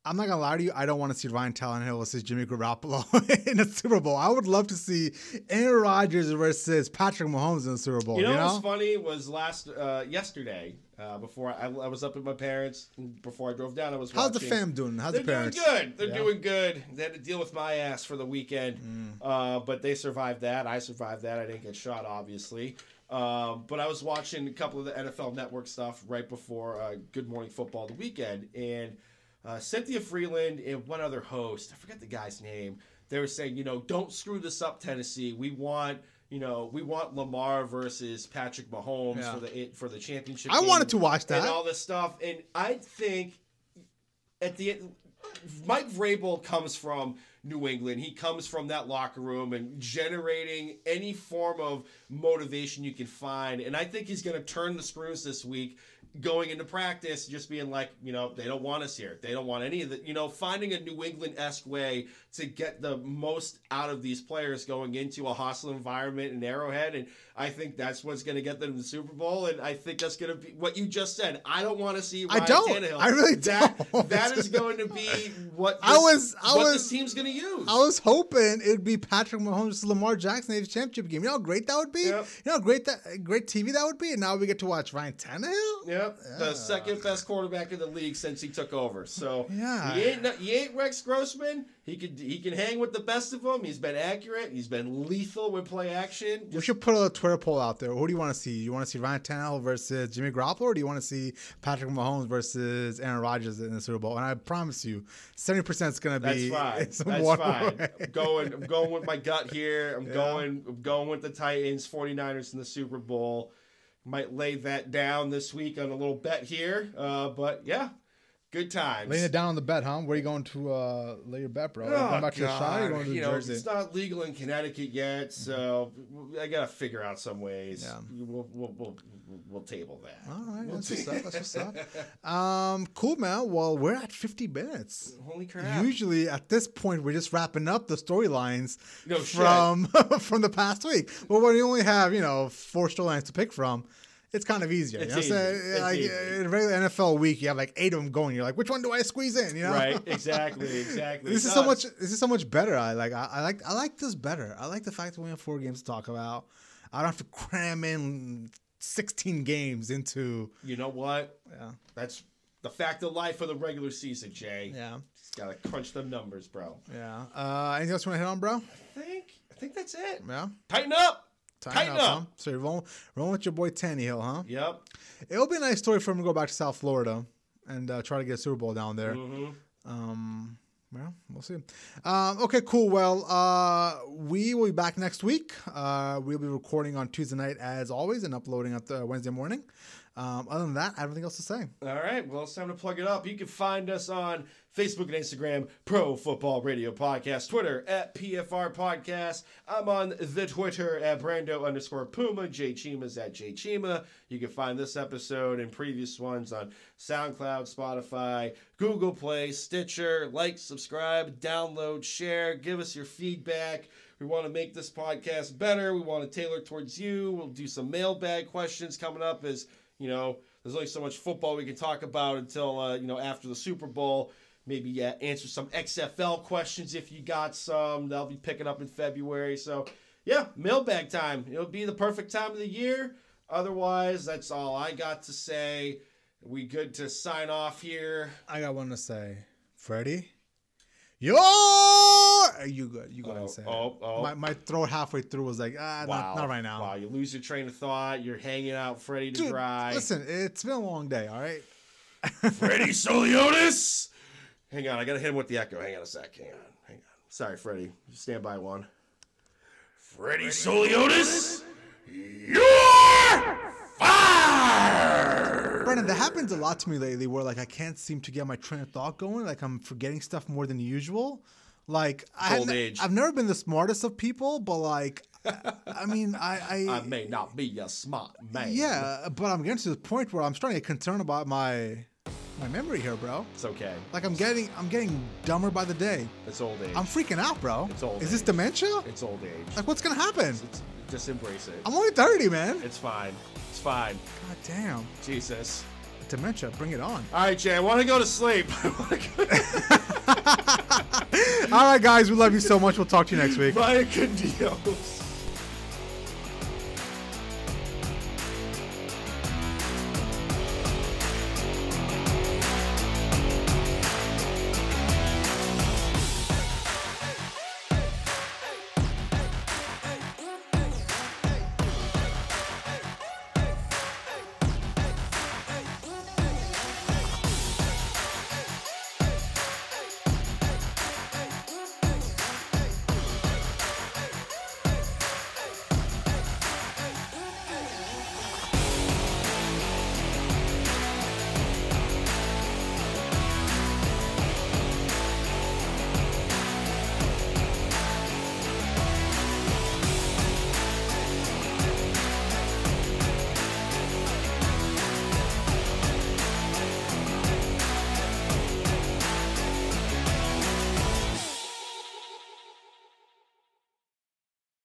I'm not gonna lie to you. I don't want to see Ryan Tannehill versus Jimmy Garoppolo in the Super Bowl. I would love to see Aaron Rodgers versus Patrick Mahomes in the Super Bowl. You know, you know? what's funny was last uh, yesterday uh, before I, I, was up with my parents before I drove down. I was. How's watching. the fam doing? How's They're the parents? doing good. They're yeah. doing good. They had to deal with my ass for the weekend, mm. uh, but they survived that. I survived that. I didn't get shot, obviously. Um, but I was watching a couple of the NFL Network stuff right before uh, Good Morning Football the weekend, and uh, Cynthia Frelund and one other host, I forget the guy's name. They were saying, you know, don't screw this up, Tennessee. We want, you know, we want Lamar versus Patrick Mahomes yeah. for the for the championship. I wanted to watch that and all this stuff, and I think at the end, Mike Vrabel comes from New England. He comes from that locker room and generating any form of motivation you can find. And I think he's going to turn the screws this week going into practice, just being like, you know, they don't want us here. They don't want any of the, you know, finding a New England esque way to get the most out of these players going into a hostile environment in Arrowhead. And I think that's what's going to get them to the Super Bowl. And I think that's going to be what you just said. I don't want to see Ryan I don't. Tannehill. I really that, don't. That is going to be what this, I was. I what was, this team's going to use. I was hoping it'd be Patrick Mahomes, Lamar Jackson, AFC Championship game. You know how great that would be. Yep. You know how great that great TV that would be. And now we get to watch Ryan Tannehill. Yep, the second best quarterback in the league since he took over. So Yeah. he ain't he ain't Rex Grossman. He could he can hang with the best of them. He's been accurate. He's been lethal with play action. We should put a Twitter poll out there. Who do you want to see? You want to see Ryan Tannehill versus Jimmy Garoppolo, or do you want to see Patrick Mahomes versus Aaron Rodgers in the Super Bowl? And I promise you, seventy percent is going to be. that's fine. That's fine. way. I'm going. I'm going with my gut here. I'm Yeah. going. I'm going with the Titans, 49ers in the Super Bowl. Might lay that down this week on a little bet here. Uh, but yeah, good times. Laying it down on the bet, huh? Where are you going to uh, lay your bet, bro? Oh, going back to your shot? God. going to You know, Jersey? it's not legal in Connecticut yet, so I gotta figure out some ways. Yeah. We'll, we'll, we'll, we'll table that. All right, We'll that's what's up. That's what's up. Um, cool, man. Well, we're at fifty minutes. Holy crap! Usually, at this point, we're just wrapping up the storylines No from from the past week. But when you only have you know four storylines to pick from, it's kind of easier. It's you know what I'm saying? It's Like easy. in a regular NFL week, you have like eight of them going. You're like, which one do I squeeze in? You know, Right? Exactly. Exactly. This It is so much. This is so much better. I like. I, I like. I like this better. I like the fact that we have four games to talk about. I don't have to cram in sixteen games into. You know what? Yeah. That's the fact of life for the regular season, Jay. Yeah. Just gotta crunch them numbers, bro. Yeah. Uh, anything else you want to hit on, bro? I think. I think that's it. Yeah. Tighten up. Tighten up. huh? So you're rolling, rolling with your boy Tannehill, huh? Yep. It'll be a nice story for him to go back to South Florida and uh, try to get a Super Bowl down there. hmm Um, well, we'll see. Um, okay, cool. Well, uh, we will be back next week. Uh, we'll be recording on Tuesday night as always and uploading on Wednesday morning. Um, other than that, I have nothing else to say. All right, well, it's time to plug it up. You can find us on Facebook and Instagram, Pro Football Radio Podcast, Twitter at PFR Podcast. I'm on the Twitter at Brando underscore Puma. Jay Chima's at Jay Chima. You can find this episode and previous ones on SoundCloud, Spotify, Google Play, Stitcher. Like, subscribe, download, share, give us your feedback. We want to make this podcast better. We want to tailor towards you. We'll do some mailbag questions coming up as you know, there's only so much football we can talk about until uh, you know after the Super Bowl. Maybe uh, answer some XFL questions if you got some. They'll be picking up in February. So yeah, mailbag time. It'll be the perfect time of the year. Otherwise, that's all I got to say. We good to sign off here. I got one to say. Freddie, you're you good. You go ahead Oh, say oh, oh. My, my throat halfway through was like, ah, not, not right now. Wow, you lose your train of thought. You're hanging out, Freddie to Dude, dry. listen, it's been a long day, all right? Freddie Soliotis. Hang on, I gotta hit him with the echo. Hang on a sec. Hang on, hang on. Sorry, Freddie. Stand by one. Freddie Soliotis, you're Brennan, that happens a lot to me lately where like I can't seem to get my train of thought going. Like I'm forgetting stuff more than usual. Like I Old age. I've never been the smartest of people, but like I mean I, I I may not be a smart man. yeah, but I'm getting to the point where I'm starting to get concerned about my my memory here, bro. it's okay. Like I'm getting I'm getting dumber by the day. It's old age. I'm freaking out, bro. It's old Is this age. dementia? it's old age. Like what's gonna happen? It's, just embrace it. I'm only 30, man. It's fine. It's fine. God damn. Jesus. Dementia, bring it on. All right, Jay. I want to go to sleep. I wanna go- All right, guys, we love you so much. We'll talk to you next week. Bye, con Dios.